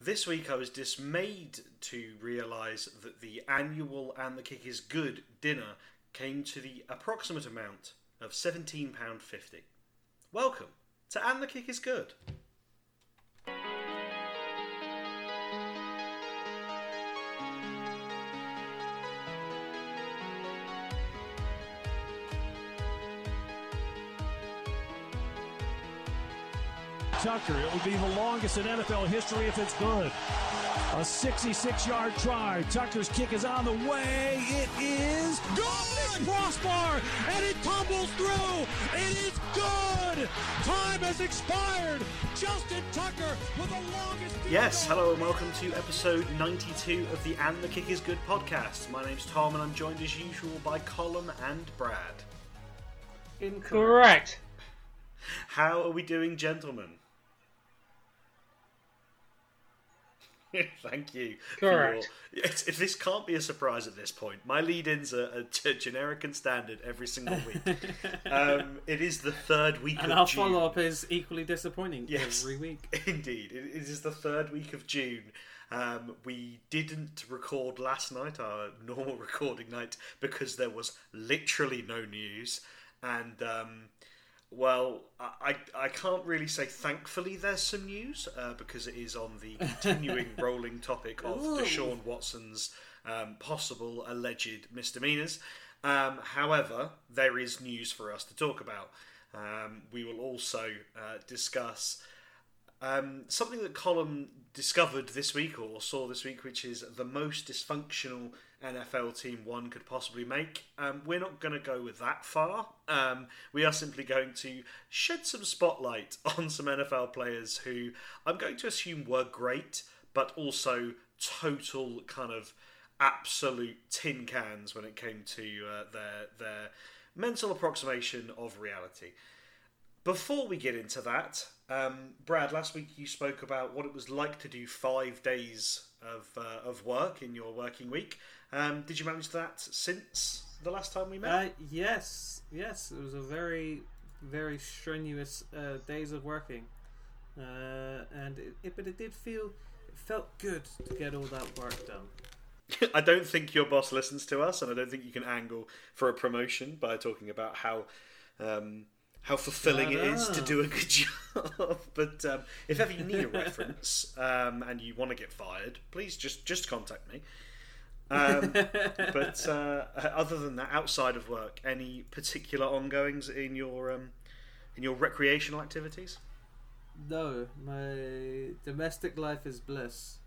This week I was dismayed to realise that the annual And the Kick is Good dinner came to the approximate amount of £17.50. Welcome to And the Kick is Good. Tucker. It would be the longest in NFL history if it's good. A 66 yard try. Tucker's kick is on the way. It is good! Crossbar! And it tumbles through! It is good! Time has expired! Justin Tucker with the longest. Yes, hello and welcome to episode 92 of the And the Kick is Good podcast. My name's Tom and I'm joined as usual by Colin and Brad. Incorrect. How are we doing, gentlemen? Thank you. Correct. Your, if this can't be a surprise at this point, my lead-ins are, are t- generic and standard every single week. um, it is the third week And of our June. follow up is equally disappointing Yes. every week. Indeed, it, it is the third week of June. Um, we didn't record last night, our normal recording night, because there was literally no news. And um, well, I, I can't really say thankfully there's some news uh, because it is on the continuing rolling topic of Ooh. Deshaun Watson's um, possible alleged misdemeanors. Um, however, there is news for us to talk about. Um, we will also uh, discuss um, something that Colin discovered this week or saw this week, which is the most dysfunctional NFL team one could possibly make. Um, we're not going to go with that far. Um, we are simply going to shed some spotlight on some NFL players who I'm going to assume were great, but also total kind of absolute tin cans when it came to uh, their their mental approximation of reality. Before we get into that, um, Brad, last week you spoke about what it was like to do five days of uh, of work in your working week. Um, did you manage that since the last time we met? Uh, yes, yes, it was a very, very strenuous uh, days of working, uh, and it, it, but it did feel, it felt good to get all that work done. I don't think your boss listens to us, and I don't think you can angle for a promotion by talking about how um, how fulfilling it is to Ah. do a good job. but um, if ever you need a reference um, and you want to get fired, please just just contact me. Um, but uh, other than that, outside of work, any particular ongoings in your um, in your recreational activities? No, my domestic life is bliss.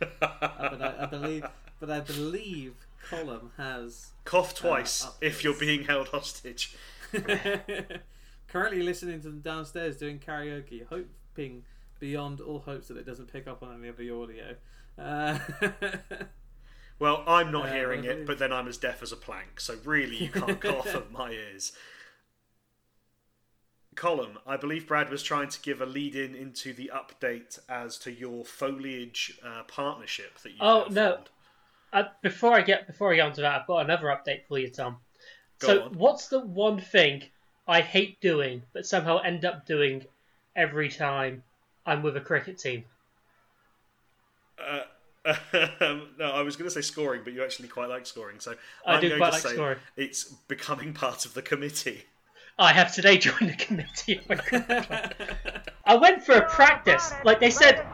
Uh, but I, I believe, but I believe Colin has Cough twice Uh, if you're being held hostage. currently listening to them downstairs doing karaoke, hoping beyond all hopes that it doesn't pick up on any of the audio. Uh, Well, I'm not hearing it, but then I'm as deaf as a plank, so really you can't cough at my ears. Colin, I believe Brad was trying to give a lead in into the update as to your foliage uh, partnership that you Oh, no. Uh, before I get before I get onto that, I've got another update for you, Tom. Go so, on. what's the one thing I hate doing, but somehow end up doing every time I'm with a cricket team? Uh, no, I was going to say scoring, but you actually quite like scoring, so I I'm do going quite to like say scoring. it's becoming part of the committee. I have today joined the committee. of a cricket club. I went for a practice, like they said.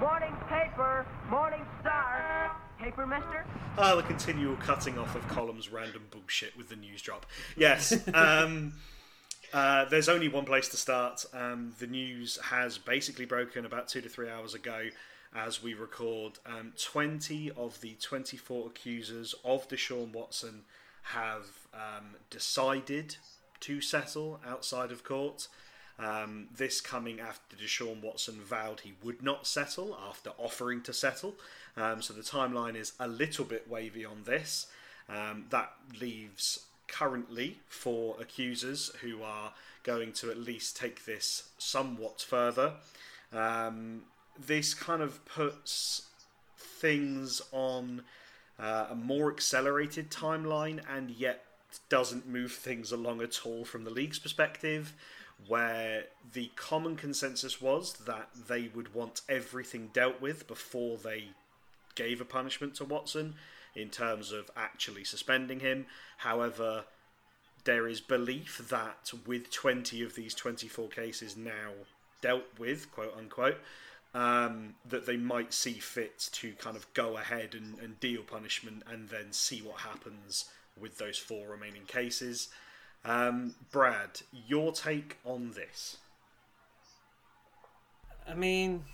Morning paper. Morning star. Paper, mister? Ah, the continual cutting off of columns, random bullshit with the news drop. Yes. Um, uh, there's only one place to start. Um, the news has basically broken about two to three hours ago as we record. Um, 20 of the 24 accusers of Deshaun Watson have um, decided to settle outside of court. Um, this coming after Deshaun Watson vowed he would not settle after offering to settle. Um, so the timeline is a little bit wavy on this. Um, that leaves currently four accusers who are going to at least take this somewhat further. Um, this kind of puts things on uh, a more accelerated timeline and yet doesn't move things along at all from the league's perspective. where the common consensus was that they would want everything dealt with before they gave a punishment to Watson in terms of actually suspending him. However, there is belief that with 20 of these 24 cases now dealt with, quote unquote, um, that they might see fit to kind of go ahead and, and deal punishment and then see what happens with those four remaining cases. Um, Brad, your take on this? I mean,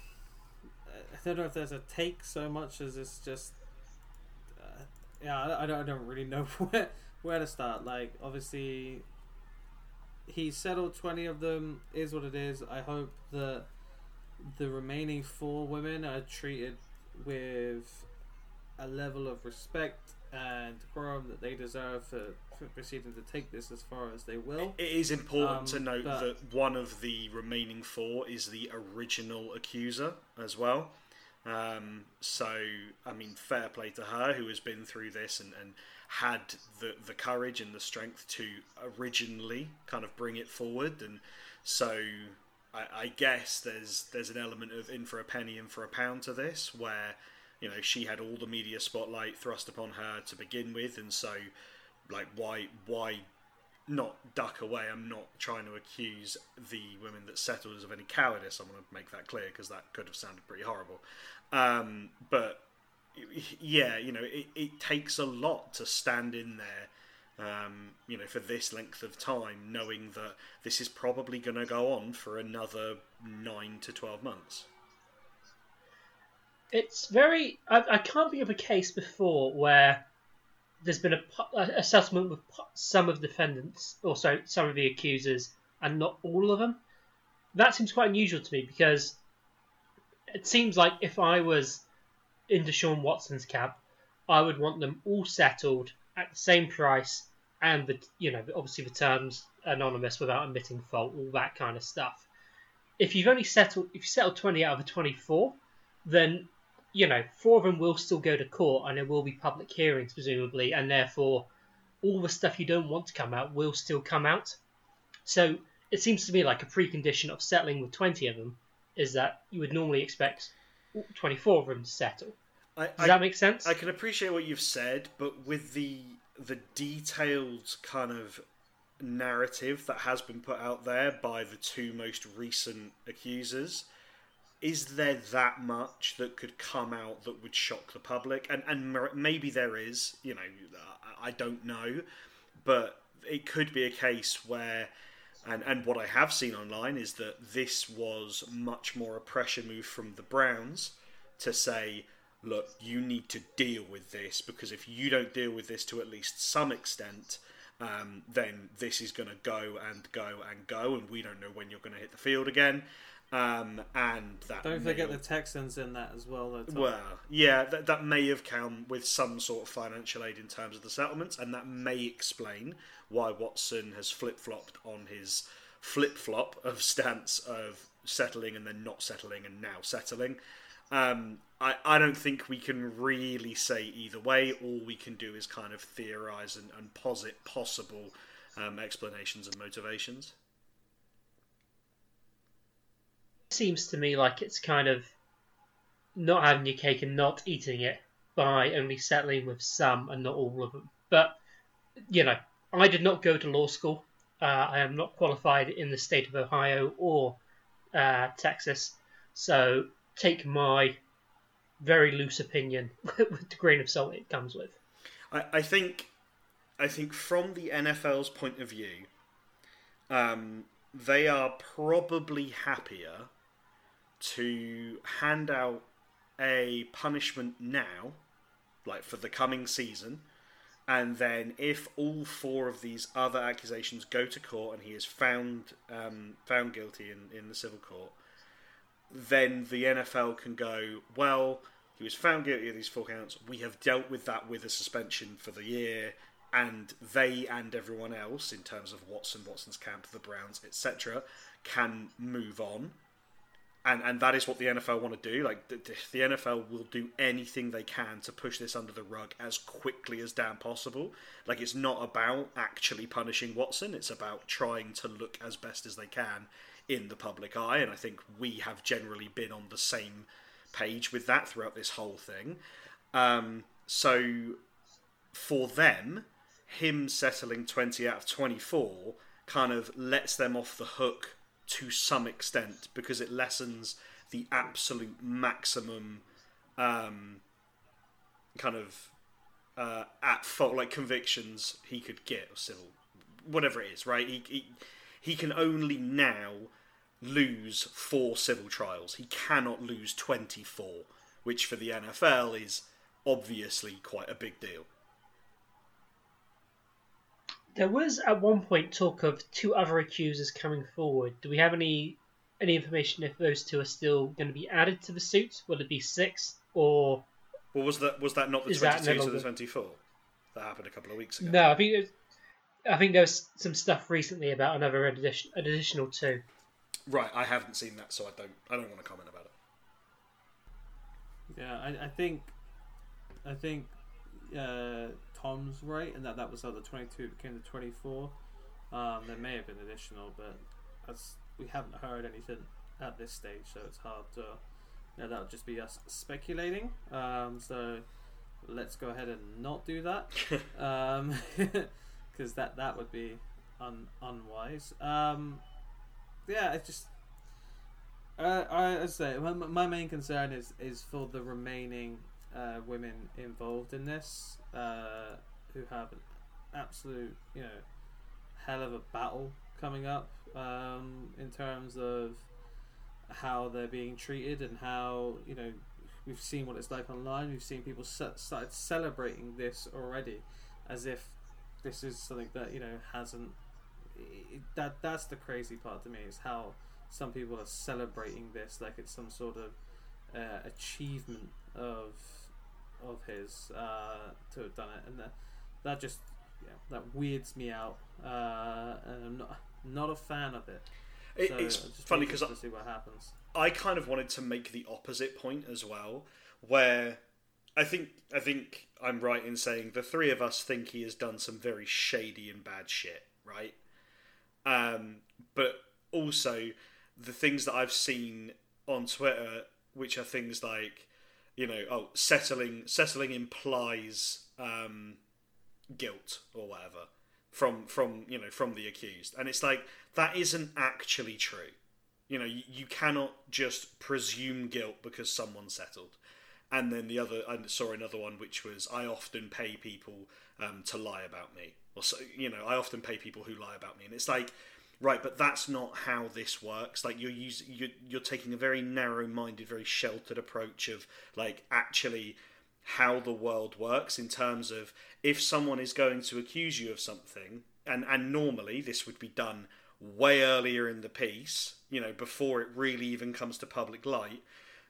I don't know if there's a take so much as it's just, uh, yeah, I, don't, I don't really know where where to start. Like, obviously, he settled twenty of them. Is what it is. I hope that the remaining four women are treated with a level of respect and decorum that they deserve for, for proceeding to take this as far as they will. It is important Um, to note but- that one of the remaining four is the original accuser as well. Um, so, I mean, fair play to her who has been through this and, and had the, the courage and the strength to originally kind of bring it forward. And so, I, I guess there's there's an element of in for a penny, in for a pound to this, where you know she had all the media spotlight thrust upon her to begin with, and so like why why not duck away. I'm not trying to accuse the women that settled as of any cowardice. I want to make that clear because that could have sounded pretty horrible. Um, but yeah, you know, it, it takes a lot to stand in there, um, you know, for this length of time, knowing that this is probably going to go on for another nine to twelve months. It's very. I, I can't think of a case before where there's been a, a settlement with some of the defendants, or some of the accusers, and not all of them. That seems quite unusual to me because it seems like if I was in Deshaun Watson's camp, I would want them all settled at the same price, and the you know obviously the terms anonymous without admitting fault, all that kind of stuff. If you've only settled, if you settle twenty out of the twenty-four, then you know, four of them will still go to court and there will be public hearings, presumably, and therefore all the stuff you don't want to come out will still come out. So it seems to me like a precondition of settling with 20 of them is that you would normally expect 24 of them to settle. I, Does I, that make sense? I can appreciate what you've said, but with the the detailed kind of narrative that has been put out there by the two most recent accusers, is there that much that could come out that would shock the public? And and maybe there is. You know, I- don't know, but it could be a case where. And, and what I have seen online is that this was much more a pressure move from the Browns to say, look, you need to deal with this because if you don't deal with this to at least some extent, um, then this is going to go and go and go, and we don't know when you're going to hit the field again. Um, and that Don't forget the Texans in that as well. though, well, yeah, that, that may have come with some sort of financial aid in terms of the settlements, and that may explain why Watson has flip flopped on his flip flop of stance of settling and then not settling and now settling. Um, I, I don't think we can really say either way. All we can do is kind of theorize and, and posit possible um, explanations and motivations. seems to me like it's kind of not having your cake and not eating it by only settling with some and not all of them. But, you know, I did not go to law school. Uh, I am not qualified in the state of Ohio or uh, Texas. So take my very loose opinion with the grain of salt it comes with. I, I think I think from the NFL's point of view, um, they are probably happier to hand out a punishment now, like for the coming season, and then if all four of these other accusations go to court and he is found um, found guilty in, in the civil court, then the NFL can go, well, he was found guilty of these four counts. We have dealt with that with a suspension for the year, and they and everyone else, in terms of Watson, Watson's camp, the Browns, etc., can move on. and and that is what the NFL want to do. Like the, the NFL will do anything they can to push this under the rug as quickly as damn possible. Like it's not about actually punishing Watson; it's about trying to look as best as they can in the public eye. And I think we have generally been on the same page with that throughout this whole thing. Um, so for them, him settling twenty out of twenty four kind of lets them off the hook to some extent because it lessens the absolute maximum um, kind of uh, at fault like convictions he could get or civil whatever it is right he, he he can only now lose four civil trials he cannot lose 24 which for the NFL is obviously quite a big deal There was at one point talk of two other accusers coming forward. Do we have any any information if those two are still going to be added to the suit? Will it be six or well was that was that not the 22 no to the 24 that happened a couple of weeks ago no? I think it- I think there was some stuff recently about another addition, an additional two. Right i haven't seen that so i don't i don't want to comment about it Yeah, I, I think, I think uh, Tom's right, and that that was how the twenty-two became the twenty-four. Um, there may have been additional, but as we haven't heard anything at this stage, so it's hard to. Yeah, that would just be us speculating. Um, so let's go ahead and not do that, because that that would be un, unwise. Um, yeah, it just uh, I, I say my, my main concern is is for the remaining uh, women involved in this uh, who have an absolute you know hell of a battle coming up um, in terms of how they're being treated and how you know we've seen what it's like online. We've seen people se- started celebrating this already, as if this is something that you know hasn't. It, that that's the crazy part to me is how some people are celebrating this like it's some sort of uh, achievement of of his uh, to have done it, and that that just yeah that weirds me out, uh, and I'm not not a fan of it. It- So it's just funny because to see what happens. I kind of wanted to make the opposite point as well, where I think I think I'm right in saying the three of us think he has done some very shady and bad shit, right? Um, but also the things that I've seen on Twitter, which are things like, you know, oh, settling settling implies um, guilt or whatever from from you know from the accused, and it's like that isn't actually true. You know, you, you cannot just presume guilt because someone settled. And then the other, I saw another one which was I often pay people um, to lie about me, or so you know, I often pay people who lie about me, and it's like, right, but that's not how this works. Like you're using, you're, you're taking a very narrow-minded, very sheltered approach of like actually how the world works in terms of if someone is going to accuse you of something, and and normally this would be done way earlier in the piece, you know, before it really even comes to public light,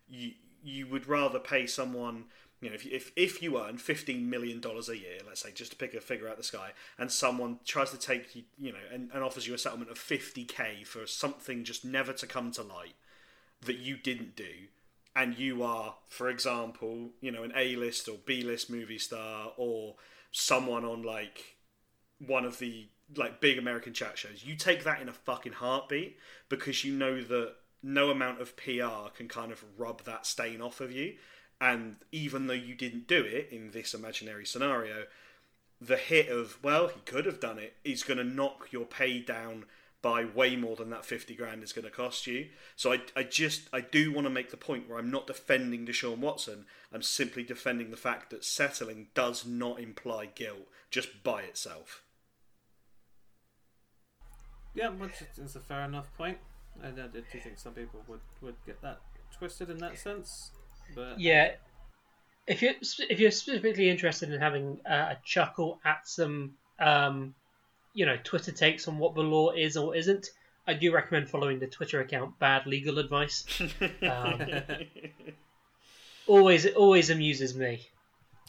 you you would rather pay someone, you know, if if, if you earn fifteen million dollars a year, let's say, just to pick a figure out the sky, and someone tries to take you, you know, and, and offers you a settlement of fifty k for something just never to come to light that you didn't do, and you are, for example, you know, an A list or B list movie star or someone on like one of the like big American chat shows, you take that in a fucking heartbeat because you know that no amount of PR can kind of rub that stain off of you. And even though you didn't do it in this imaginary scenario, the hit of, well, he could have done it, is going to knock your pay down by way more than that 50 grand is going to cost you. So I, I just, I do want to make the point where I'm not defending Deshaun Watson. I'm simply defending the fact that settling does not imply guilt just by itself. Yeah, is a fair enough point. And I do think some people would, would get that twisted in that sense. But Yeah, if you're if you're specifically interested in having uh, a chuckle at some um, you know Twitter takes on what the law is or isn't, I do recommend following the Twitter account Bad Legal Advice. Um, always always amuses me.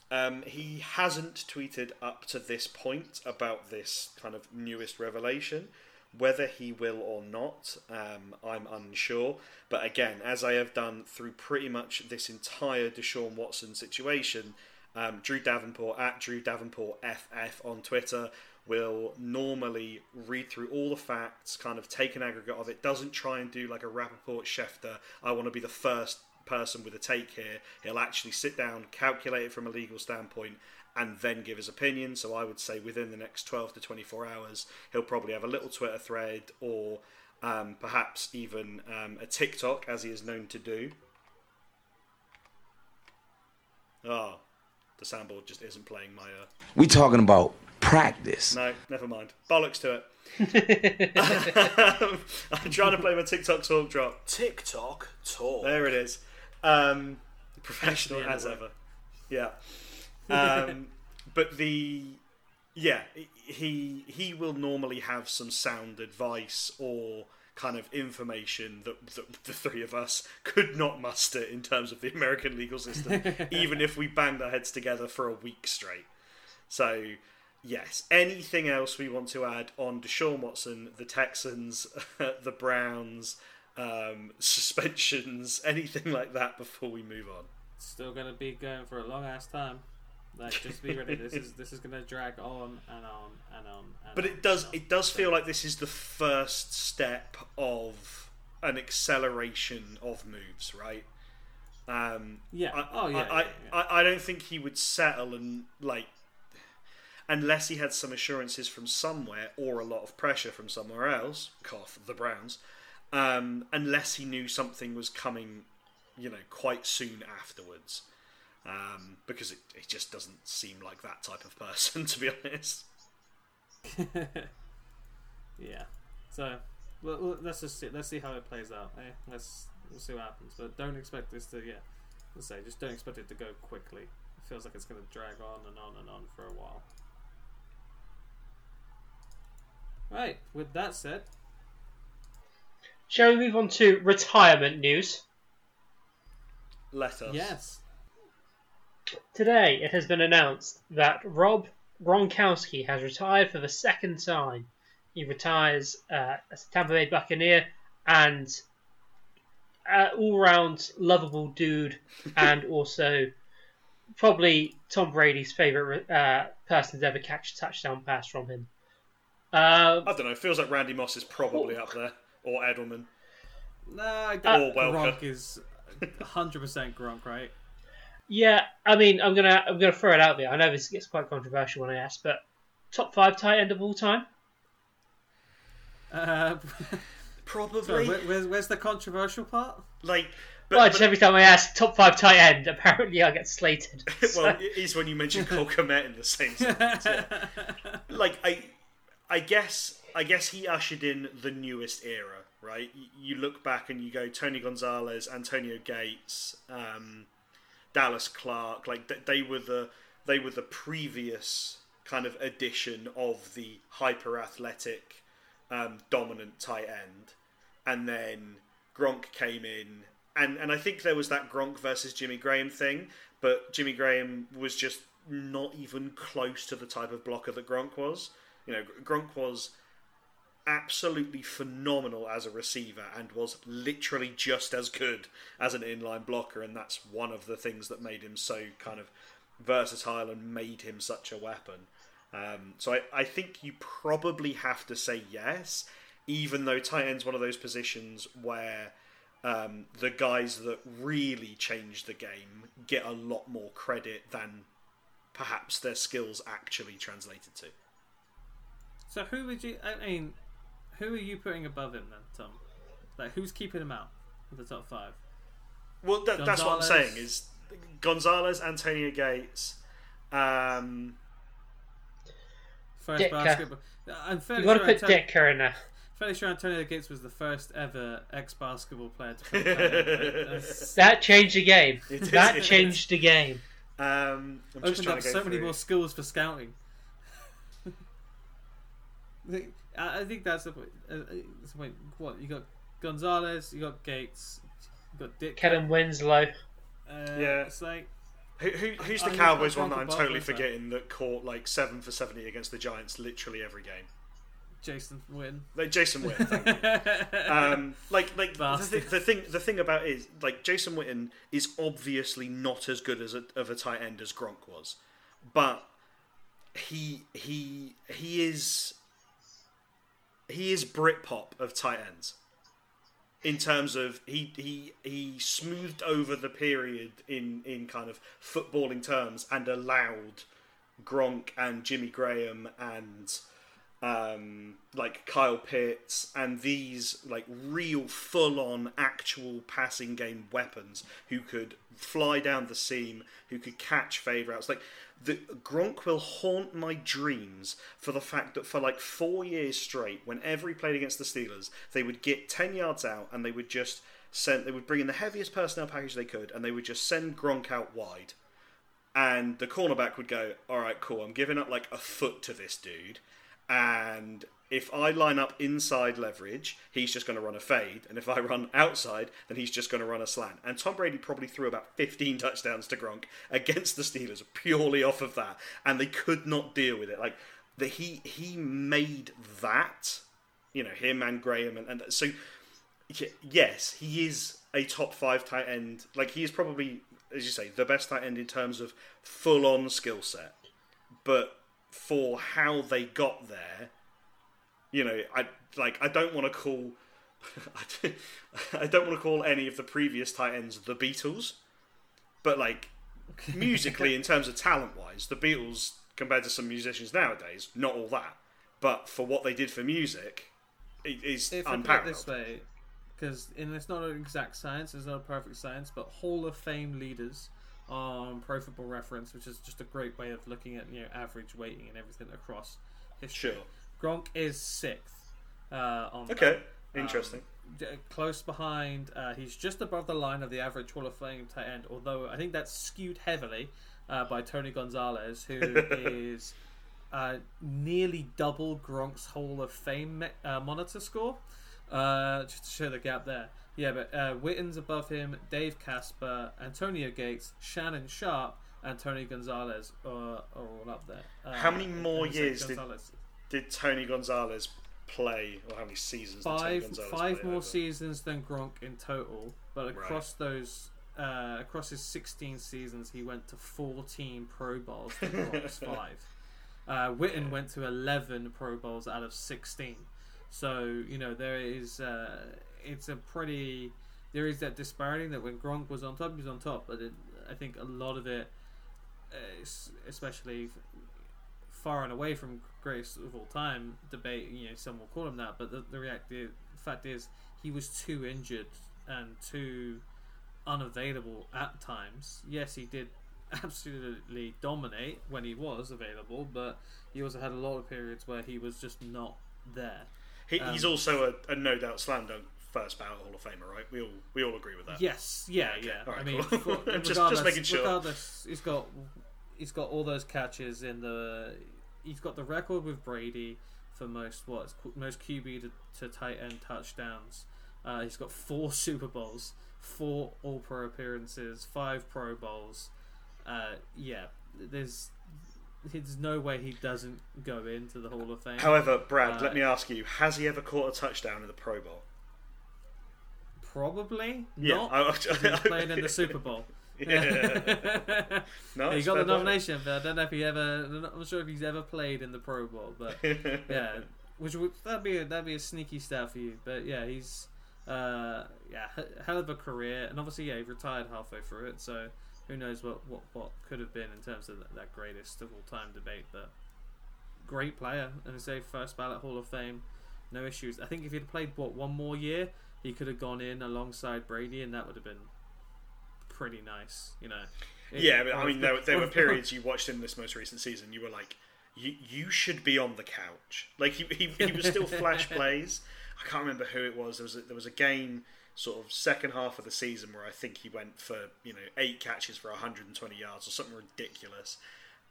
Um, he hasn't tweeted up to this point about this kind of newest revelation. Whether he will or not, um, I'm unsure. But again, as I have done through pretty much this entire Deshaun Watson situation, um, Drew Davenport at Drew Davenport FF on Twitter will normally read through all the facts, kind of take an aggregate of it, doesn't try and do like a Rapoport Schefter, I want to be the first person with a take here. He'll actually sit down, calculate it from a legal standpoint, and then give his opinion. So I would say within the next 12 to 24 hours, he'll probably have a little Twitter thread or um, perhaps even um, a TikTok, as he is known to do. Ah, the soundboard just isn't playing my. Uh... We talking about practice. No, never mind. Bollocks to it. I'm trying to play my TikTok talk drop. TikTok talk. There it is. Um, professional as ever. Yeah. Um, but the yeah he he will normally have some sound advice or kind of information that, that the three of us could not muster in terms of the American legal system, even if we banged our heads together for a week straight. So yes, anything else we want to add on Deshaun Watson, the Texans, the Browns, um, suspensions, anything like that before we move on? Still gonna be going for a long ass time. Like, just be ready. This is this is gonna drag on and on and on. And But on it does it does feel like this is the first step of an acceleration of moves, right? Um, Yeah. I, Oh, yeah, I, yeah, yeah. I, I don't think he would settle and like unless he had some assurances from somewhere or a lot of pressure from somewhere else. Cough the Browns. Um, unless he knew something was coming, you know, quite soon afterwards. Um, because it, it just doesn't seem like that type of person, to be honest. Yeah. So, well, well, let's just see. Let's see how it plays out. Eh? Let's we'll see what happens. But don't expect this to. Yeah. Let's say just don't expect it to go quickly. It feels like it's going to drag on and on and on for a while. Right. With that said, Shall we move on to retirement news? Let us. yes. Today, it has been announced that Rob Gronkowski has retired for the second time. He retires uh, as a Tampa Bay Buccaneer and uh, all-round lovable dude, and also probably Tom Brady's favorite uh, person to ever catch a touchdown pass from him. Uh, I don't know. It feels like Randy Moss is probably up there, or Edelman. No, I Or don't. Welker. Gronk is 100% Gronk, right? Yeah, I mean, I'm gonna I'm gonna throw it out there. I know this gets quite controversial when I ask, but top five tight end of all time. Uh, Probably. sorry, where, where's, where's the controversial part? like, but, well, but- just every time I ask top five tight end, apparently I get slated. So- well, it is when you mention Cole Kmet in the same sentence. yeah. Like, I, I guess, I guess he ushered in the newest era, right? You, you look back and you go Tony Gonzalez, Antonio Gates, um, Dallas Clark. Like th- they were the they were the previous kind of edition of the hyper athletic, um, dominant tight end, and then Gronk came in, and and I think there was that Gronk versus Jimmy Graham thing, but Jimmy Graham was just not even close to the type of blocker that Gronk was. You know, Gronk was absolutely phenomenal as a receiver and was literally just as good as an inline blocker, and that's one of the things that made him so kind of versatile and made him such a weapon. Um, so I, I think you probably have to say yes, even though tight end's one of those positions where um, the guys that really change the game get a lot more credit than perhaps their skills actually translated to. So who would you? I mean, who are you putting above him then, Tom? Like who's keeping him out of the top five? Well, that, that's what I'm saying is Gonzalez, Antonio Gates. Um, First Ditka. basketball. I'm fairly You've got to sure put Antonio, Ditka in there. fairly sure Antonio Gates was the first ever ex basketball player to play. tight end, right? That's- That changed the game. It is, that it changed the game. um, I'm opened trying up to go so many more skills for scouting. I I think that's the point. Uh, uh, that's the point. What you got? Gonzalez, you got Gates, you got Dick. Kellen Winslow. Uh, Yeah. it's like Who, who, who's the I- I- Cowboys I one that I'm totally with forgetting that caught like seven for seventy against the Giants literally every game? Jason Witten. Like Jason Witten, um, like like the, Bastard. thi- the thing the thing about it is like Jason Witten is obviously not as good as a, of a tight end as Gronk was, but he he he is he is Britpop of tight ends. In terms of he he he smoothed over the period in in kind of footballing terms and allowed Gronk and Jimmy Graham and um, like Kyle Pitts and these like real full on actual passing game weapons who could fly down the seam, who could catch fade routes. Like the Gronk will haunt my dreams for the fact that for like four years straight, whenever he played against the Steelers, they would get ten yards out and they would just send they would bring in the heaviest personnel package they could and they would just send Gronk out wide and the cornerback would go, "All right, cool. I'm giving up like a foot to this dude, and if I line up inside leverage, he's just going to run a fade, and if I run outside, then he's just going to run a slant." And Tom Brady probably threw about 15 touchdowns to Gronk against the Steelers purely off of that, and they could not deal with it. Like he he made that, you know, him and Graham, and, and so yes, he is a top five tight end. Like he is probably, as you say, the best tight end in terms of full on skill set. But for how they got there, you know, I like I don't want to call. I don't want to call any of the previous tight ends the Beatles, but like musically, in terms of talent wise, the Beatles compared to some musicians nowadays, not all that. But for what they did for music, it is If I put it unparalleled. this way, because and it's not an exact science, it's not a perfect science, but Hall of Fame leaders on Pro Football Reference, which is just a great way of looking at you know average weighting and everything across history. Sure. Gronk is sixth uh, on that. Okay, interesting. D- close behind. Uh, he's just above the line of the average Hall of Fame tight end, although I think that's skewed heavily uh, by Tony Gonzalez, who is uh, nearly double Gronk's Hall of Fame me- uh, monitor score. Uh, just to show the gap there. Yeah, but uh, Witten's above him, Dave Casper, Antonio Gates, Shannon Sharpe, and Tony Gonzalez are, are all up there. Uh, How many more years did- Did Tony Gonzalez play, or how many seasons? did Tony five five more over? seasons than Gronk in total, but across those uh, across his 16 seasons, he went to 14 Pro Bowls. Gronk's five. Uh, Witten went to 11 Pro Bowls out of 16. So you know there is uh, it's a pretty there is that disparity that when Gronk was on top, he was on top, but it, I think a lot of it, uh, especially far and away from greatest of all time debate. You know, some will call him that, but the, the fact is he was too injured and too unavailable at times. Yes, he did absolutely dominate when he was available, but he also had a lot of periods where he was just not there. He, he's um, also a, a no doubt slam dunk first ballot Hall of Famer, right? We all we all agree with that. Yes, yeah, Okay, yeah. right, I mean, cool. for- Just- just making sure. regardless, he's got he's got all those catches in the. He's got the record with Brady for most what most QB to, to tight end touchdowns. Uh, he's got four Super Bowls, four All Pro appearances, five Pro Bowls. Uh, yeah, there's there's no way he doesn't go into the Hall of Fame. However, Brad, Uh, let me ask you: Has he ever caught a touchdown in the Pro Bowl? Probably Yeah, not. I- He's playing in the Super Bowl. Yeah. No, he got the fair point. nomination, but I don't know if he ever. I'm not sure if he's ever played in the Pro Bowl, but yeah, which would that'd be a, that'd be a sneaky stat for you. But yeah, he's uh, yeah, hell of a career, and obviously yeah, he retired halfway through it, so who knows what what, what could have been in terms of that, that greatest of all time debate. But great player, and say first ballot Hall of Fame, no issues. I think if he'd played what one more year, he could have gone in alongside Brady, and that would have been pretty nice, you know. It- Yeah, but I mean, there, there were periods you watched him this most recent season. You were like, you you should be on the couch. Like he he, he was still flash plays. I can't remember who it was. There was a, there was a game sort of second half of the season where I think he went for you know eight catches for 120 yards or something ridiculous,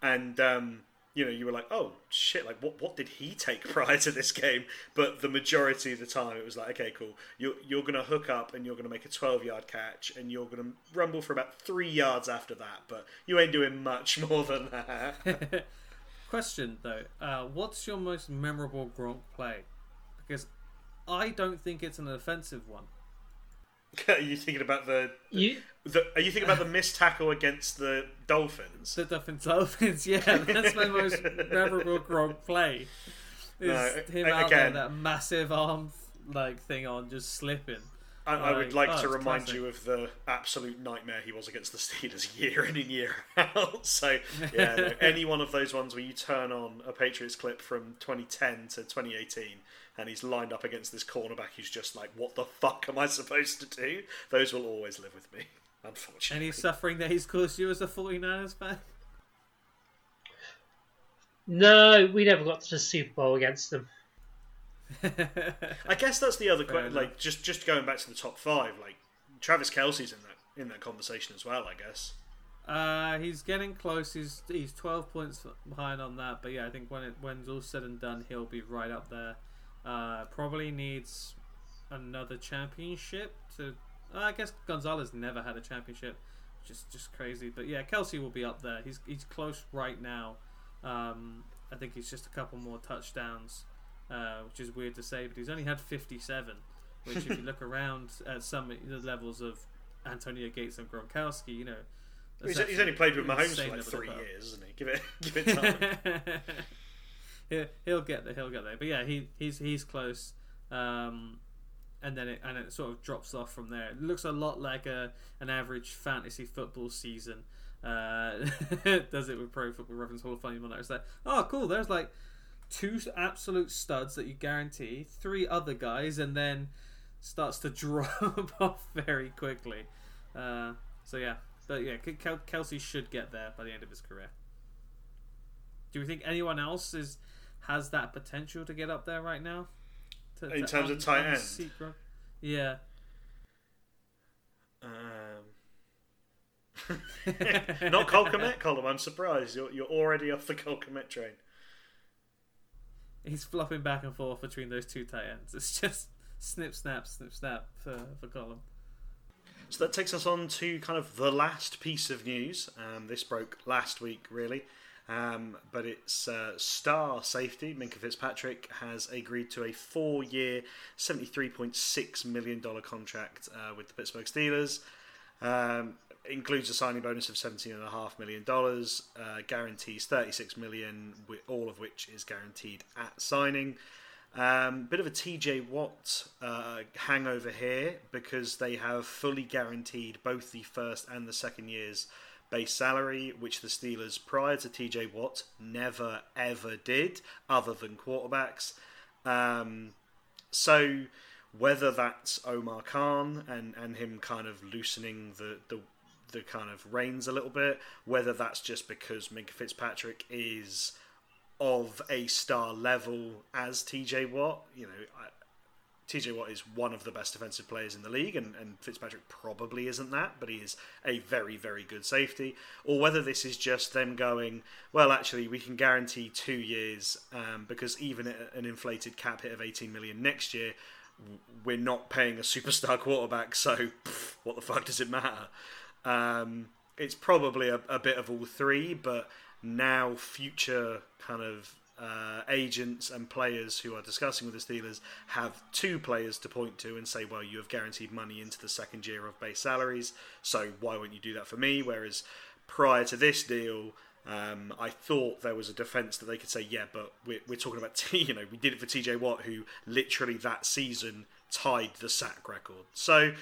and um, you know you were like, oh shit, like what what did he take prior to this game? But the majority of the time it was like, okay, cool, you're you're gonna hook up and you're gonna make a 12 yard catch and you're gonna rumble for about three yards after that, but you ain't doing much more than that. Question though, uh, what's your most memorable Gronk play? Because I don't think it's an offensive one. Are you thinking about the, You the? Are you thinking about the missed tackle against the Dolphins? The Dolphins, Dolphins, yeah, that's my most memorable Gronk play. Is No, him out there, again- that massive arm like thing on, just slipping. I, I would Like, like oh, to remind classic. you of the absolute nightmare he was against the Steelers year in and year out. So, yeah, no, any one of those ones where you turn on a Patriots clip from 2010 to 2018 and he's lined up against this cornerback who's just like, what the fuck am I supposed to do? Those will always live with me, unfortunately. Any suffering that he's caused you as a 49ers fan? no, we never got to the Super Bowl against them. I guess that's the other question. Like, just just going back to the top five, like Travis Kelce's in that in that conversation as well. I guess. Uh, he's getting close. He's he's twelve points behind on that. But yeah, I think when it when it's all said and done, he'll be right up there. Probably needs another championship to. I guess Gonzalez never had a championship, just just crazy. But yeah, Kelce will be up there. He's he's close right now. Um, I think he's just a couple more touchdowns, uh, which is weird to say, but he's only had fifty-seven. Which, if you look around at some of the levels of Antonio Gates and Gronkowski, you know. He's, he's only played with Mahomes for like three years, isn't he? Give it give it time. yeah, he'll get there. He'll get there. But yeah, he he's he's close. Um, and then it and it sort of drops off from there. It looks a lot like a an average fantasy football season. Uh, does it with Pro Football Reference Hall of Fame like, oh, cool. There's like two absolute studs that you guarantee, three other guys, and then starts to drop off very quickly. Uh, so yeah, but yeah, Kel- Kelce should get there by the end of his career. Do we think anyone else is has that potential to get up there right now? To- In to terms of tight end? Yeah. Um, not Cole Kmet, Colin. I'm surprised you're you're already off the Cole Kmet train. He's flopping back and forth between those two tight ends. It's just snip, snap, snip, snap for for Colin. So that takes us on to kind of the last piece of news. Um, this broke last week, really. Um, but it's uh, star safety. Minkah Fitzpatrick has agreed to a four year, $73.6 million contract uh, with the Pittsburgh Steelers. Um, includes a signing bonus of $17.5 million, uh, guarantees $36 million, all of which is guaranteed at signing. Um, bit of a TJ Watt uh, hangover here because they have fully guaranteed both the first and the second year's base salary, which the Steelers prior to TJ Watt never ever did, other than quarterbacks. Um, so whether that's Omar Khan and, and him kind of loosening the, the the kind of reins a little bit, whether that's just because Minkah Fitzpatrick is of a star level as TJ Watt. You know, I, TJ Watt is one of the best defensive players in the league, and, and Fitzpatrick probably isn't that, but he is a very, very good safety. Or whether this is just them going, well, actually, we can guarantee two years um, because even at an inflated cap hit of 18 million next year, we're not paying a superstar quarterback, so pff, what the fuck does it matter? Um, it's probably a, a bit of all three, but now future kind of uh, agents and players who are discussing with the Steelers have two players to point to and say, well, you have guaranteed money into the second year of base salaries, so why won't you do that for me? Whereas prior to this deal, um, I thought there was a defence that they could say, yeah, but we're, we're talking about, T, you know, we did it for TJ Watt, who literally that season tied the sack record. So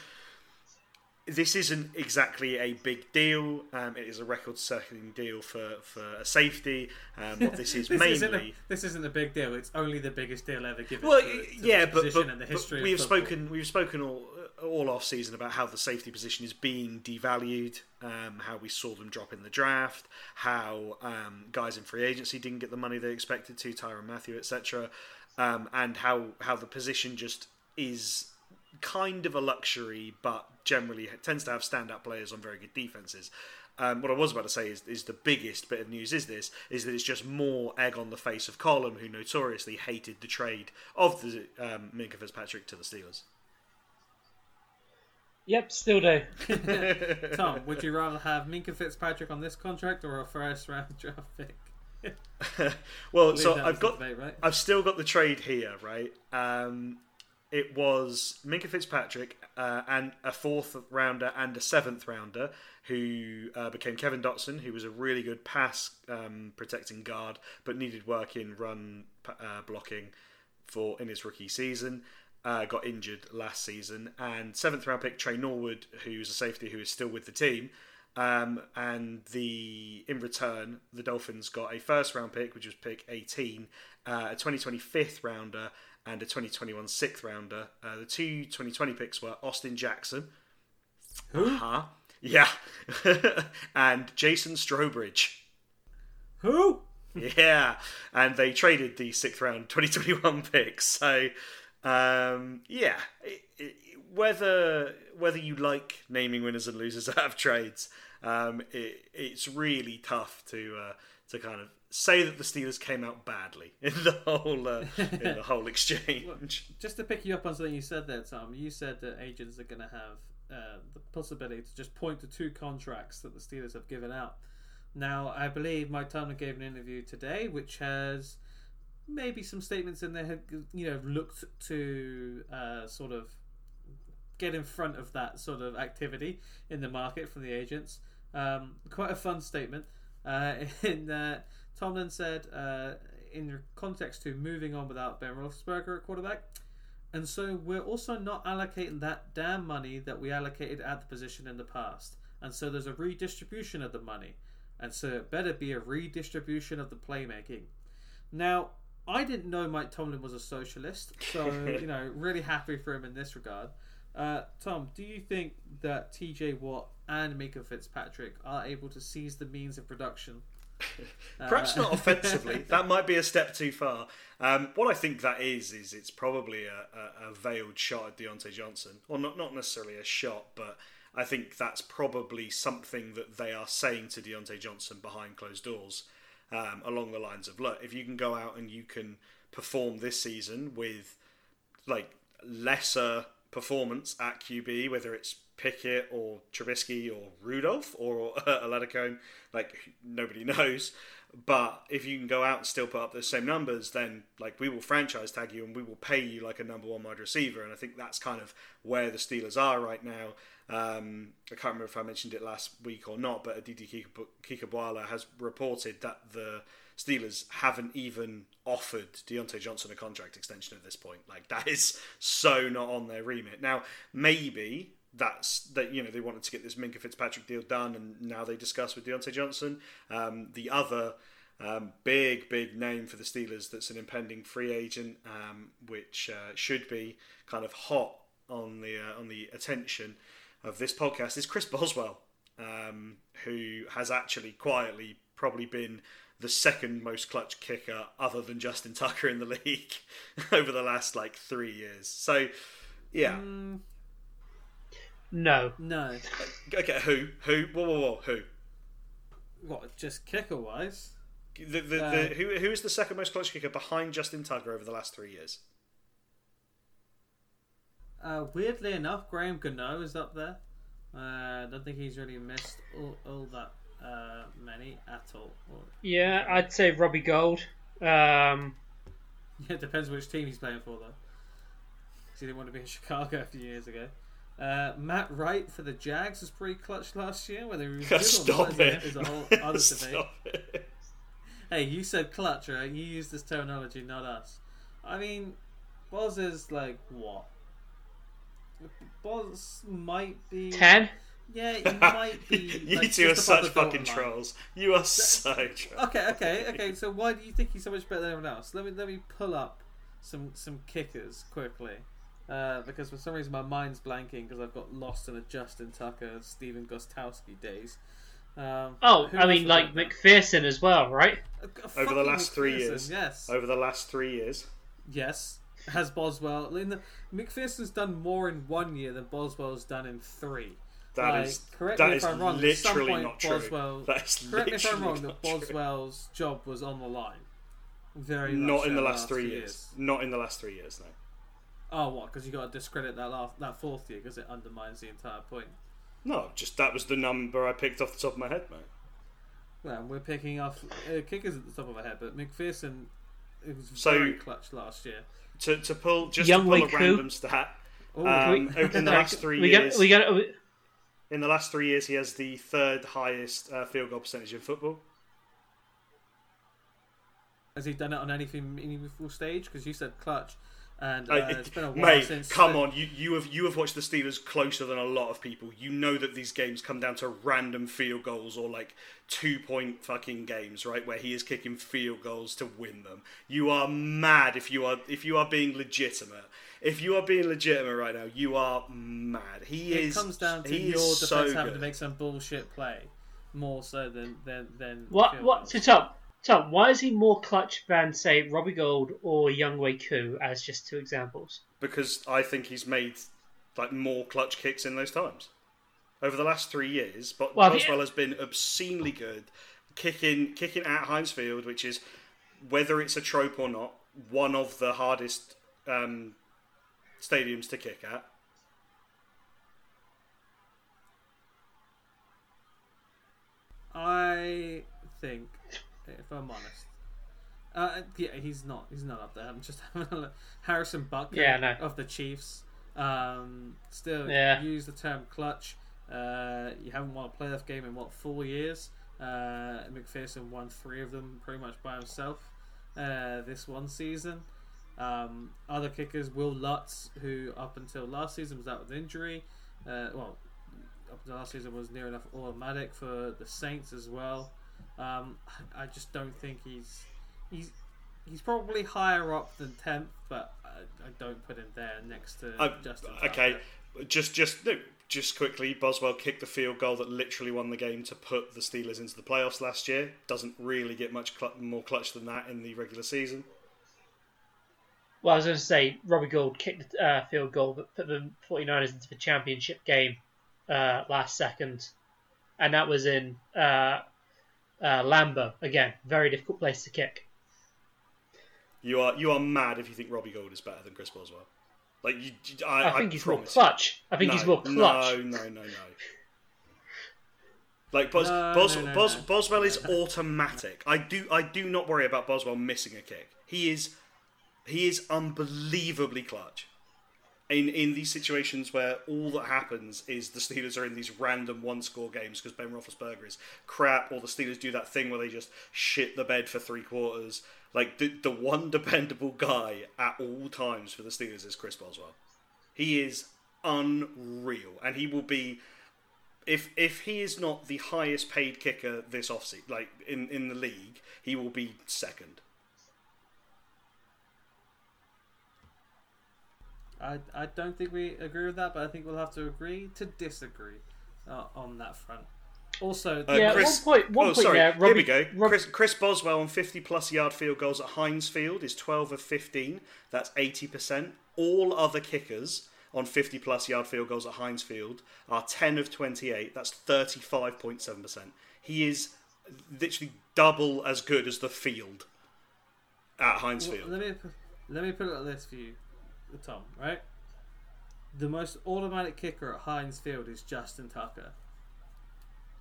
this isn't exactly a big deal. Um, it is a record-setting deal for, for a safety. Um, what this is This mainly. isn't, a, this isn't a big deal. It's only the biggest deal ever given. Well, to, to yeah, but, position but, but history we've spoken we've spoken all all off season about how the safety position is being devalued, um, how we saw them drop in the draft, how um, guys in free agency didn't get the money they expected to, Tyrann Mathieu, etc., um, and how how the position just is kind of a luxury, but generally tends to have standout players on very good defenses. Um, what I was about to say is, is the biggest bit of news is this is that it's just more egg on the face of Colin, who notoriously hated the trade of the um, Minkah Fitzpatrick to the Steelers. Yep, still do. Tom, would you rather have Minkah Fitzpatrick on this contract or a first round draft pick? well, so I've got, debate, right? I've still got the trade here, right? Um, it was Minkah Fitzpatrick uh, and a fourth rounder and a seventh rounder who uh, became Kevin Dotson, who was a really good pass um, protecting guard, but needed work in run uh, blocking for in his rookie season. Uh, got injured last season, and seventh round pick Tre Norwood, who's a safety who is still with the team. Um, and the in return, the Dolphins got a first round pick, which was pick 18, uh, a 2020 fifth rounder, and a 2021 sixth rounder. Uh, the two 2020 picks were Austin Jackson. Who? Uh-huh. Yeah. and Jason Strowbridge. Who? Yeah. And they traded the sixth round 2021 picks. So, um, yeah. It, it, whether whether you like naming winners and losers out of trades, um, it, it's really tough to uh, to kind of say that the Steelers came out badly in the whole uh, in the whole exchange. Just to pick you up on something you said there, Tom, you said that agents are going to have uh, the possibility to just point to two contracts that the Steelers have given out. Now, I believe Mike Tomlin gave an interview today, which has maybe some statements in there, have, you know, looked to uh, sort of get in front of that sort of activity in the market from the agents. Um, quite a fun statement. Uh, in uh, Tomlin said, uh, in the context to moving on without Ben Roethlisberger at quarterback, and so we're also not allocating that damn money that we allocated at the position in the past. And so there's a redistribution of the money. And so it better be a redistribution of the playmaking. Now, I didn't know Mike Tomlin was a socialist, so you know, really happy for him in this regard. Uh, Tom, do you think that TJ Watt and Minkah Fitzpatrick are able to seize the means of production? Perhaps not offensively. that might be a step too far. Um, what I think that is is it's probably a, a, a veiled shot at Diontae Johnson, or not not necessarily a shot, but I think that's probably something that they are saying to Diontae Johnson behind closed doors, um, along the lines of, look, if you can go out and you can perform this season with like lesser performance at QB, whether it's Pickett or Trubisky or Rudolph or Oladokun, like nobody knows. But if you can go out and still put up the same numbers, then like we will franchise tag you and we will pay you like a number one wide receiver. And I think that's kind of where the Steelers are right now. Um, I can't remember if I mentioned it last week or not, but Aditi Kinkhabwala has reported that the Steelers haven't even offered Diontae Johnson a contract extension at this point. Like that is so not on their remit. Now maybe that's that you know they wanted to get this Minkah Fitzpatrick deal done, and now they discuss with Diontae Johnson. Um, the other um, big big name for the Steelers that's an impending free agent, um, which uh, should be kind of hot on the uh, on the attention of this podcast is Chris Boswell, um, who has actually quietly probably been the second most clutch kicker other than Justin Tucker in the league over the last like three years. So, yeah. Mm, No. no. Okay, who? Who? Whoa, whoa, whoa, who? What, just kicker wise? The, the, Uh, the, who, who is the second most clutch kicker behind Justin Tucker over the last three years? Uh, weirdly enough, Graham Gano is up there. Uh, I don't think he's really missed all, all that uh, many at all. Yeah, I'd say Robbie Gould. Um, yeah, it depends which team he's playing for, though. 'Cause he didn't want to be in Chicago a few years ago. Uh, Matt Wright for the Jags was pretty clutch last year. Whether he was good or Stop not it. is a whole other debate. It. Hey, you said clutch, right? You used this terminology, not us. I mean, Boz is like what? Boz might be 10? Yeah, he might be. you like, two are such fucking Dalton line. trolls. You are so trolls. Okay, okay, okay. So why do you think he's so much better than everyone else? Let me let me pull up some some kickers quickly, uh, because for some reason my mind's blanking because I've got lost in a Justin Tucker, Stephen Gostkowski days. Um, Oh, I mean, like I? McPherson as well, right? Uh, Over the fucking last three years. yes, Over the last three years. yes, has Boswell. In the, McPherson's done more in one year than Boswell's done in three. That like, is correct that me is if I'm wrong. At some literally point, not true. Boswell, That is correct me if I'm wrong. not That true. Boswell's job was on the line. Very Not in the last three years. Not in the last three years, no. Oh, what? Because you got to discredit that last, that fourth year because it undermines the entire point. No, just that was the number I picked off the top of my head, mate. Well, we're picking off uh, kickers at the top of our head, but McPherson it was So- very clutch last year. To, to pull just Young to pull a Wei Koo. random stat. Oh, Um, We- in the last three we years, got we got in the last three years, he has the third highest uh, field goal percentage in football. Has he done it on anything meaningful stage? Because you said clutch, and uh, Uh, it's been a while mate, since. come on! You you have you have watched the Steelers closer than a lot of people. You know that these games come down to random field goals or like two point fucking games, right? Where he is kicking field goals to win them. You are mad if you are if you are being legitimate. If you are being legitimate right now, you are mad. He It is. comes down to he your defense so having to make some bullshit play, more so than than than. what field what goals. so Tom Tom why is he more clutch than say Robbie Gould or Younghoe Koo as just two examples? because I think he's made like more clutch kicks in those times. Over the last three years, but Well, he- Boswell has been obscenely good kicking kicking at Heinz Field, which is whether it's a trope or not, one of the hardest um, stadiums to kick at. I think, if I'm honest, uh, yeah, he's not. He's not up there. I'm just having a look. Harrison Butker Yeah, know. of the Chiefs. Um, still Yeah. use the term clutch. Uh, you haven't won a playoff game in what four years? Uh, McPherson won three of them pretty much by himself uh, this one season. Um, other kickers, Wil Lutz, who up until last season was out with injury. Uh, well, up until last season was near enough automatic for the Saints as well. Um, I just don't think he's he's he's probably higher up than tenth, but I, I don't put him there next to Uh, Justin. okay, Tucker. just just no, just quickly, Boswell kicked the field goal that literally won the game to put the Steelers into the playoffs last year. Doesn't really get much cl- more clutch than that in the regular season. Well, I was going to say Robbie Gould kicked the uh, field goal that put the 49ers into the championship game uh, last second, and that was in uh, uh, Lambeau again. Very difficult place to kick. You are you are mad if you think Robbie Gould is better than Chris Boswell. Like you, I, I think he's more promise you. clutch. I think no, he's more clutch. No, no, no, no. Like Bos, No, Bos, no, no, Bos, no. Boswell is automatic. I do I do not worry about Boswell missing a kick. He is he is unbelievably clutch. In in these situations where all that happens is the Steelers are in these random one score games because Ben Roethlisberger is crap, or the Steelers do that thing where they just shit the bed for three quarters. Like the the one dependable guy at all times for the Steelers is Chris Boswell. He is unreal, and he will be if if he is not the highest paid kicker this offseason, like in in the league, he will be second. I, I don't think we agree with that, but I think we'll have to agree to disagree uh, on that front. Also, Uh, Yeah, Chris, one point- one oh, point sorry. there, Here we go. Rob- Chris, Chris Boswell on 50 plus yard field goals at Heinz Field is 12 of 15. That's 80%. All other kickers on 50 plus yard field goals at Heinz Field are 10 of 28. That's 35.7%. He is literally double as good as the field at Heinz Well, Field. let me let me put it like this for you, Tom. Right, the most automatic kicker at Heinz Field is Justin Tucker.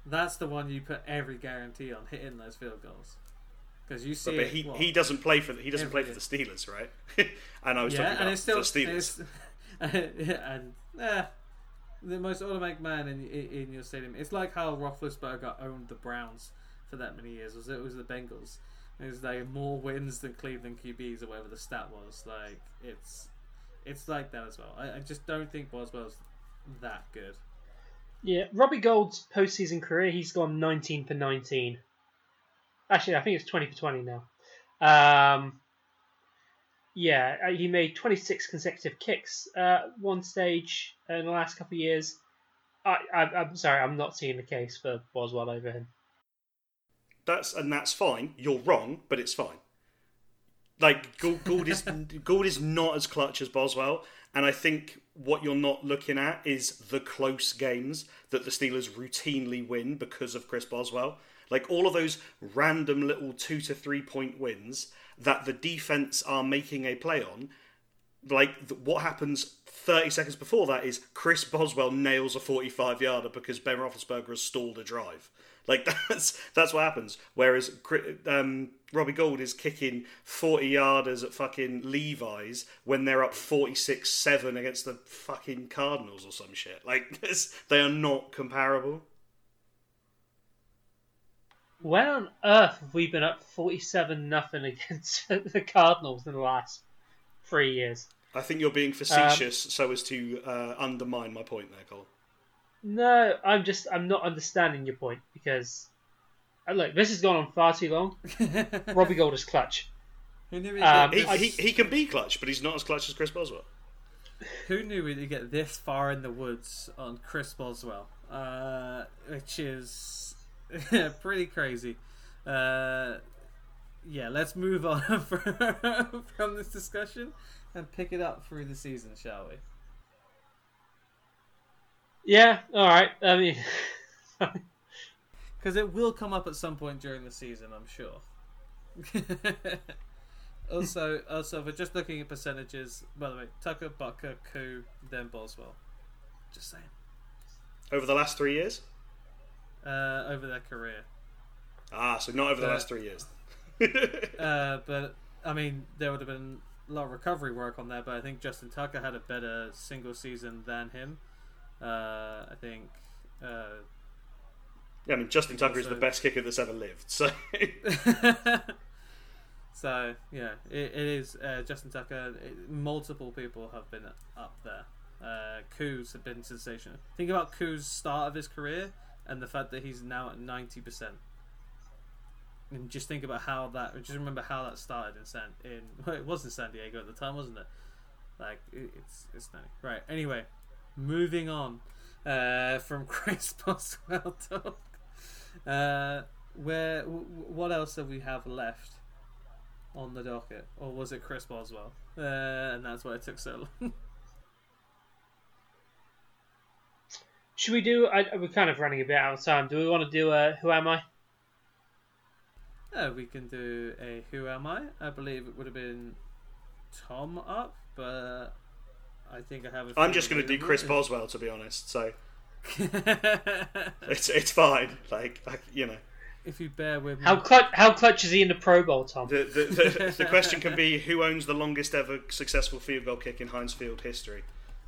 That's the one you put every guarantee on hitting those field goals because you see But it, he, what, he doesn't play for he doesn't play for the Steelers, right? and I was yeah, talking about still the Steelers. and, and the most automatic man in, in in your stadium. It's like how Roethlisberger owned the Browns for that many years. Was it was the Bengals? It was like more wins than Cleveland QBs or whatever the stat was. Like it's it's like that as well. I, I just don't think Boswell's that good. Yeah, Robbie Gould's postseason career, he's gone 19 for 19. Actually, I think it's 20 for 20 now. Um, yeah, uh, he made 26 consecutive kicks uh, one stage in the last couple of years. I, I, I'm sorry, I'm not seeing the case for Boswell over him. That's and that's fine. You're wrong, but it's fine. Like Gould, Gould is Gould is not as clutch as Boswell, and I think what you're not looking at is the close games that the Steelers routinely win because of Chris Boswell. Like all of those random little two to three point wins that the defense are making a play on. like what happens 30 seconds before that is Chris Boswell nails a 45 yarder because Ben Roethlisberger has stalled a drive. Like that's that's what happens. Whereas um, Robbie Gould is kicking 40 yarders at fucking Levi's when they're up 46 7 against the fucking Cardinals or some shit. Like they are not comparable. When on earth have we been up forty-seven nothing against the Cardinals in the last three years? I think you're being facetious so as to uh, undermine my point there, Cole. No, I'm just I'm not understanding your point because uh, look, this has gone on far too long. Robbie Gould is clutch. Who knew Um, He, this, he, he can be clutch, but he's not as clutch as Chris Boswell. who knew we'd get this far in the woods on Chris Boswell, uh, which is pretty crazy. Uh, yeah, let's move on from, from this discussion and pick it up through the season, shall we? Yeah, all right. I mean, Because it will come up at some point during the season, I'm sure. also, also, we're just looking at percentages. By the way, Tucker, Butker, Koo, then Boswell. Just saying. Over the last three years? Uh, over their career. Ah, so not over the Uh, last three years. Uh, but I mean, there would have been a lot of recovery work on that. But I think Justin Tucker had a better single season than him. Uh, I think. Uh, Yeah, I mean, Justin Tucker is the best kicker that's ever lived. So, so yeah, it, it is uh, Justin Tucker. It, multiple people have been up there. Uh, Koo's have been sensational. Think about Koo's start of his career and the fact that he's now at ninety percent. And just think about how that. Just remember how that started in San. In well, it was in San Diego at the time, wasn't it? Like it, it's it's funny. Right. Anyway, moving on uh, from Chris Boswell talk. Uh, where w- what else do we have left on the docket, or was it Chris Boswell? Uh, and that's why it took so long. should we do? I, we're kind of running a bit out of time. Do we want to do a Who Am I? Uh, we can do a Who Am I? I believe it would have been Tom up, but I think I have. a I'm just going to do Chris would- Boswell, to be honest. So, it's it's fine. Like, like you know, if you bear with me. How clutch? How clutch is he in the Pro Bowl, Tom? the, the, the, the question can be who owns the longest ever successful field goal kick in Heinz Field history?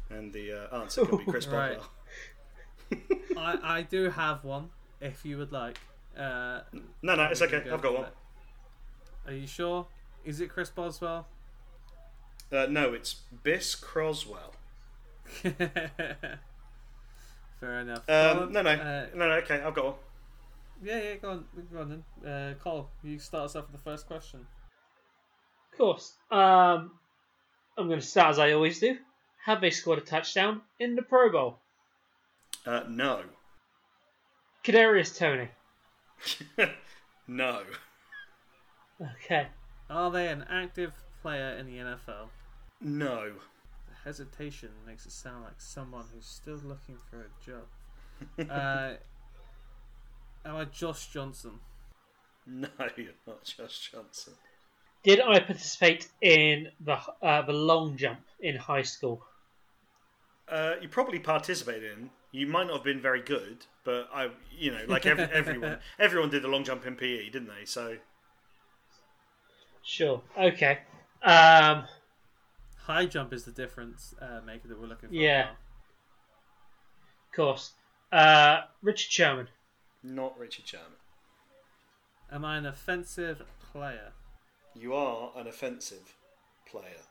And the uh, answer can be Chris Right. Boswell. I, I do have one, if you would like. Uh, No, no, it's okay. go I've got one. there. Are you sure? Is it Chris Boswell? Uh, no, it's Biss Croswell. Fair enough. Um, on. no, no, Uh, no, no. Okay, I've got one. yeah, yeah, go on, go on then. Uh, Cole, you start us off with the first question. Of course. Um, I'm going to start as I always do. Have they scored a touchdown in the Pro Bowl? Uh, no, Kadarius Toney. no, Okay. Are they an active player in the NFL? No, The hesitation makes it sound like someone who's still looking for a job. uh, am I Josh Johnson? no. You're not Josh Johnson. Did I participate in the uh, the long jump in high school? Uh, you probably participated in. You might not have been very good, but I, you know, like every, everyone, everyone did the long jump in PE, didn't they? So Sure. Okay. Um, High jump is the difference uh, maker that we're looking for. Yeah. Carl. of course. Uh, Richard Sherman. not Richard Sherman. Am I an offensive player? You are an offensive player.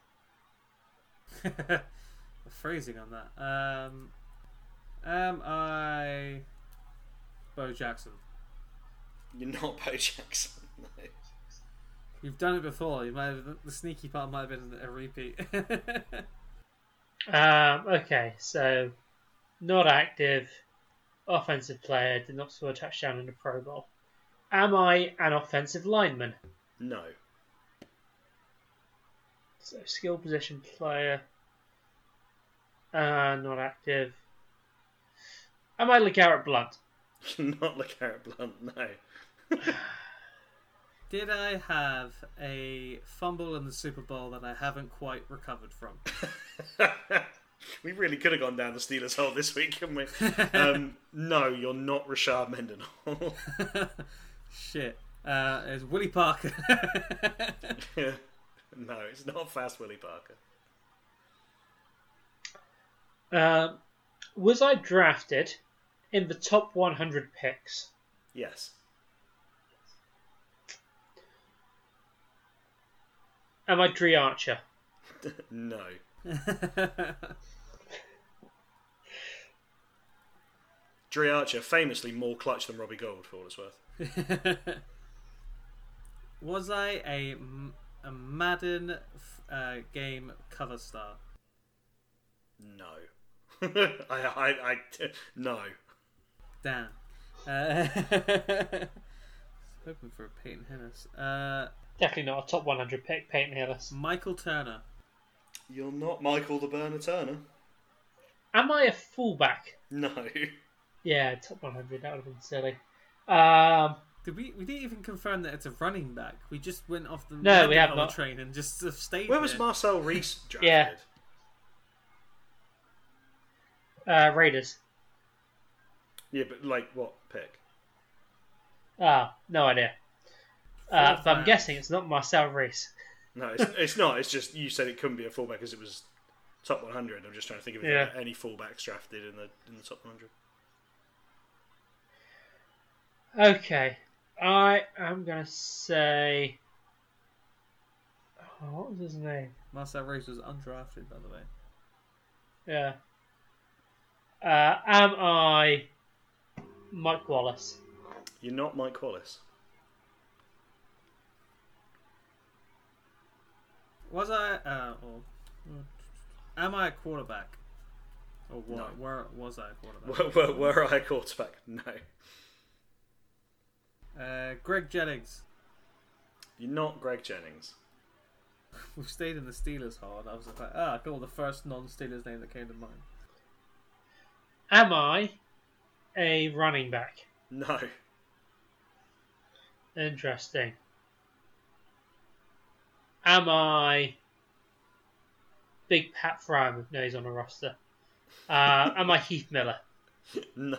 the phrasing on that. Um, am I Bo Jackson? You're not Bo Jackson. No. You've done it before. You might have, the sneaky part might have been a repeat. Um, okay, so not active, offensive player, did not score a touchdown in the Pro Bowl. Am I an offensive lineman? No. So skill position player, uh, not active. Am I LeGarrette Blunt? not LeGarrette Blunt. No. Did I have a fumble in the Super Bowl that I haven't quite recovered from? we really could have gone down the Steelers hole this week, couldn't we? um, no, you're not Rashard Mendenhall. Shit. Uh, it's Willie Parker. no, it's not fast Willie Parker. Um, was I drafted in the top 100 picks? Yes. Am I Dri Archer? No. Dri Archer, famously more clutch than Robbie Gould, for all it's worth. Was I a, a Madden uh, game cover star? No. I, I, I, no. Damn. Uh, hoping for a Peyton Hillis. Uh, Definitely not a top 100 pick, Peyton Hillis. Michael Turner. You're not Michael the Burner Turner. Am I a fullback? No. Yeah, top 100. That would have been silly. Um, Did we? We didn't even confirm that it's a running back. We just went off the No, we have Mendenhall not. train and just uh, stayed. Where was there. Marcel Reese drafted? Yeah. uh, Raiders. Yeah, but like what pick? Ah, no idea. Uh, but I'm guessing it's not Marcel Reese. No, it's, it's not. It's just you said it couldn't be a fullback because it was top 100. I'm just trying to think of Yeah. any fullbacks drafted in the in the top 100. Okay, I am gonna say. Oh, what was his name? Marcel Reese was undrafted, by the way. Yeah. Uh, am I Mike Wallace? You're not Mike Wallace. Was I? Uh, or, am I a quarterback? Or what? No. Where was I a quarterback? Were, were, were I a quarterback? No. Uh, Greg Jennings. You're not Greg Jennings. We've stayed in the Steelers hard. I was like, ah, cool. The first non-Steelers name that came to mind. Am I a running back? No. Interesting. Am I Big Pat Freiermuth? No, he's on a roster. Uh, am I Heath Miller? No.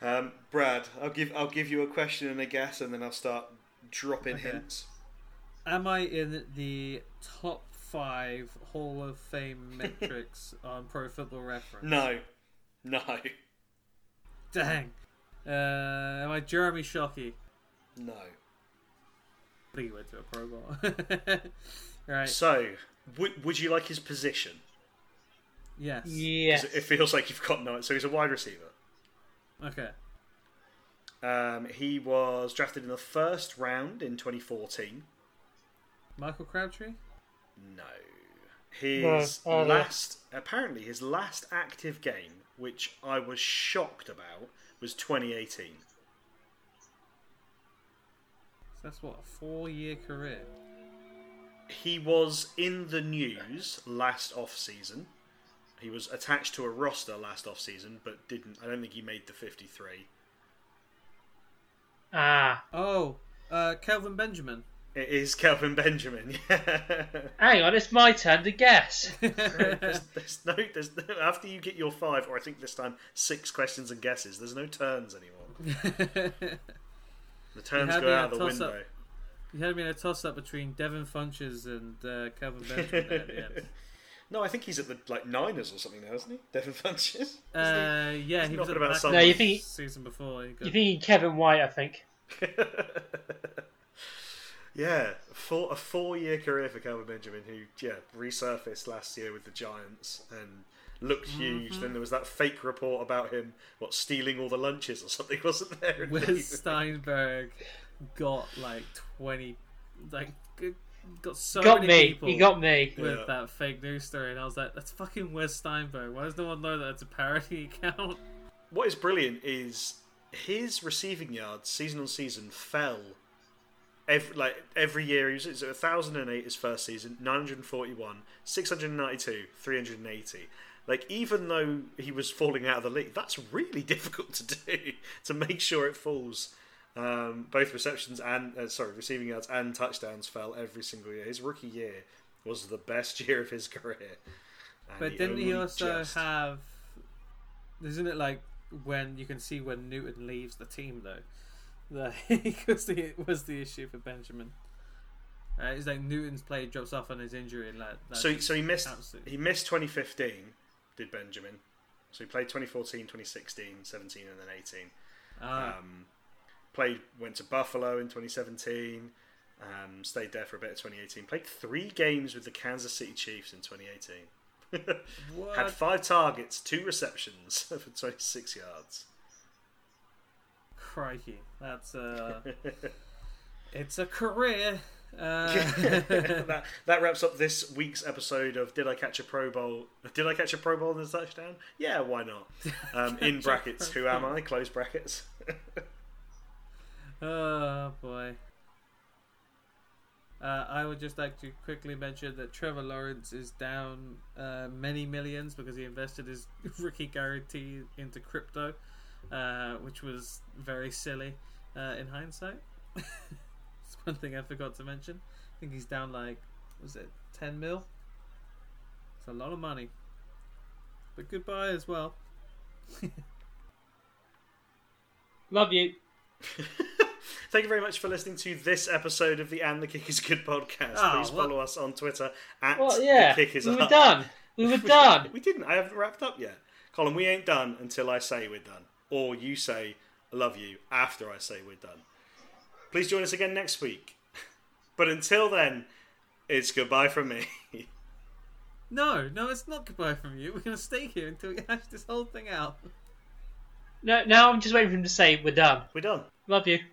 Um, Brad, I'll give I'll give you a question and a guess, and then I'll start dropping Okay. hints. Am I in the top five Hall of Fame metrics on Pro Football Reference? No. No. Dang. Uh, am I Jeremy Shockey? No. I think he went to a Pro Bowl. right. So, w- would you like his position? Yes. 'Cause Yes. It feels like you've got no. So he's a wide receiver. Okay. Um, he was drafted in the first round in 2014. Michael Crabtree? No. His No, oh, no. last, apparently, his last active game, which I was shocked about, was 2018. So that's what, a four year career? He was in the news last off season. He was attached to a roster last off season, but didn't. I don't think he made the 53. Ah, Oh, uh, Kelvin Benjamin. It is Kelvin Benjamin. Hang on, it's my turn to guess. there's, there's no, there's no, after you get your five, or I think this time six questions and guesses. There's no turns anymore. The turns had go out the toss-up. You had me in a toss up between Devin Funchess and uh, Kelvin Benjamin there at the end. No, I think he's at the like Niners or something now, isn't he? Devin Funchess. Uh, yeah, he was knocking at the about back somewhere. No, you think- season before. He got, You're thinking Kevin White, I think. yeah, four, a four-year career for Kelvin Benjamin, who yeah resurfaced last year with the Giants and looked huge. Then there was that fake report about him what stealing all the lunches or something, wasn't there? Wes Steinberg got like twenty, like got so got many me. people He got me. with Yeah. that fake news story, and I was like, "That's fucking Wes Steinberg. Why does no one know that it's a parody account?" what is brilliant is his receiving yards season on season fell every like every year. He was, it was 1008 his first season, 941, 692, 380. Like even though he was falling out of the league, that's really difficult to do to make sure it falls Um, both receptions and uh, sorry, receiving yards and touchdowns fell every single year. His rookie year was the best year of his career. And But didn't he also just- have? Isn't it like when you can see when Newton leaves the team though? That was the was the issue for Benjamin. Uh, it's like Newton's play drops off on his injury, and that. that's So, so he missed absolutely- he missed 2015, did Benjamin. So he played 2014, 2016, 17, and then 18. Ah, Um, played went to Buffalo in 2017. Um, stayed there for a bit of 2018. Played three games with the Kansas City Chiefs in 2018. what? Had five targets, two receptions for 26 yards. Crikey, that's uh, it's a career. Uh, that that wraps up this week's episode of Did I Catch a Pro Bowl? Did I catch a Pro Bowl in a touchdown? Yeah, why not? Um, in brackets, who am I? Close brackets. oh boy. Uh, I would just like to quickly mention that Trevor Lawrence is down uh, many millions because he invested his rookie guarantee into crypto, uh, which was very silly uh, in hindsight. It's one thing I forgot to mention. I think he's down like, was it 10 mil? It's a lot of money. But goodbye as well. Love you. Thank you very much for listening to this episode of the And the Kick is Good podcast. Oh, Please what- follow us on Twitter at Well, yeah, the Kick is we were Up. done. We were done. We didn't. I haven't wrapped up yet. Colin, we ain't done until I say we're done. Or you say, I love you, after I say we're done. Please join us again next week. But until then, it's goodbye from me. No, no, it's not goodbye from you. We're going to stay here until we hash this whole thing out. No, now I'm just waiting for him to say we're done. we're done. Love you.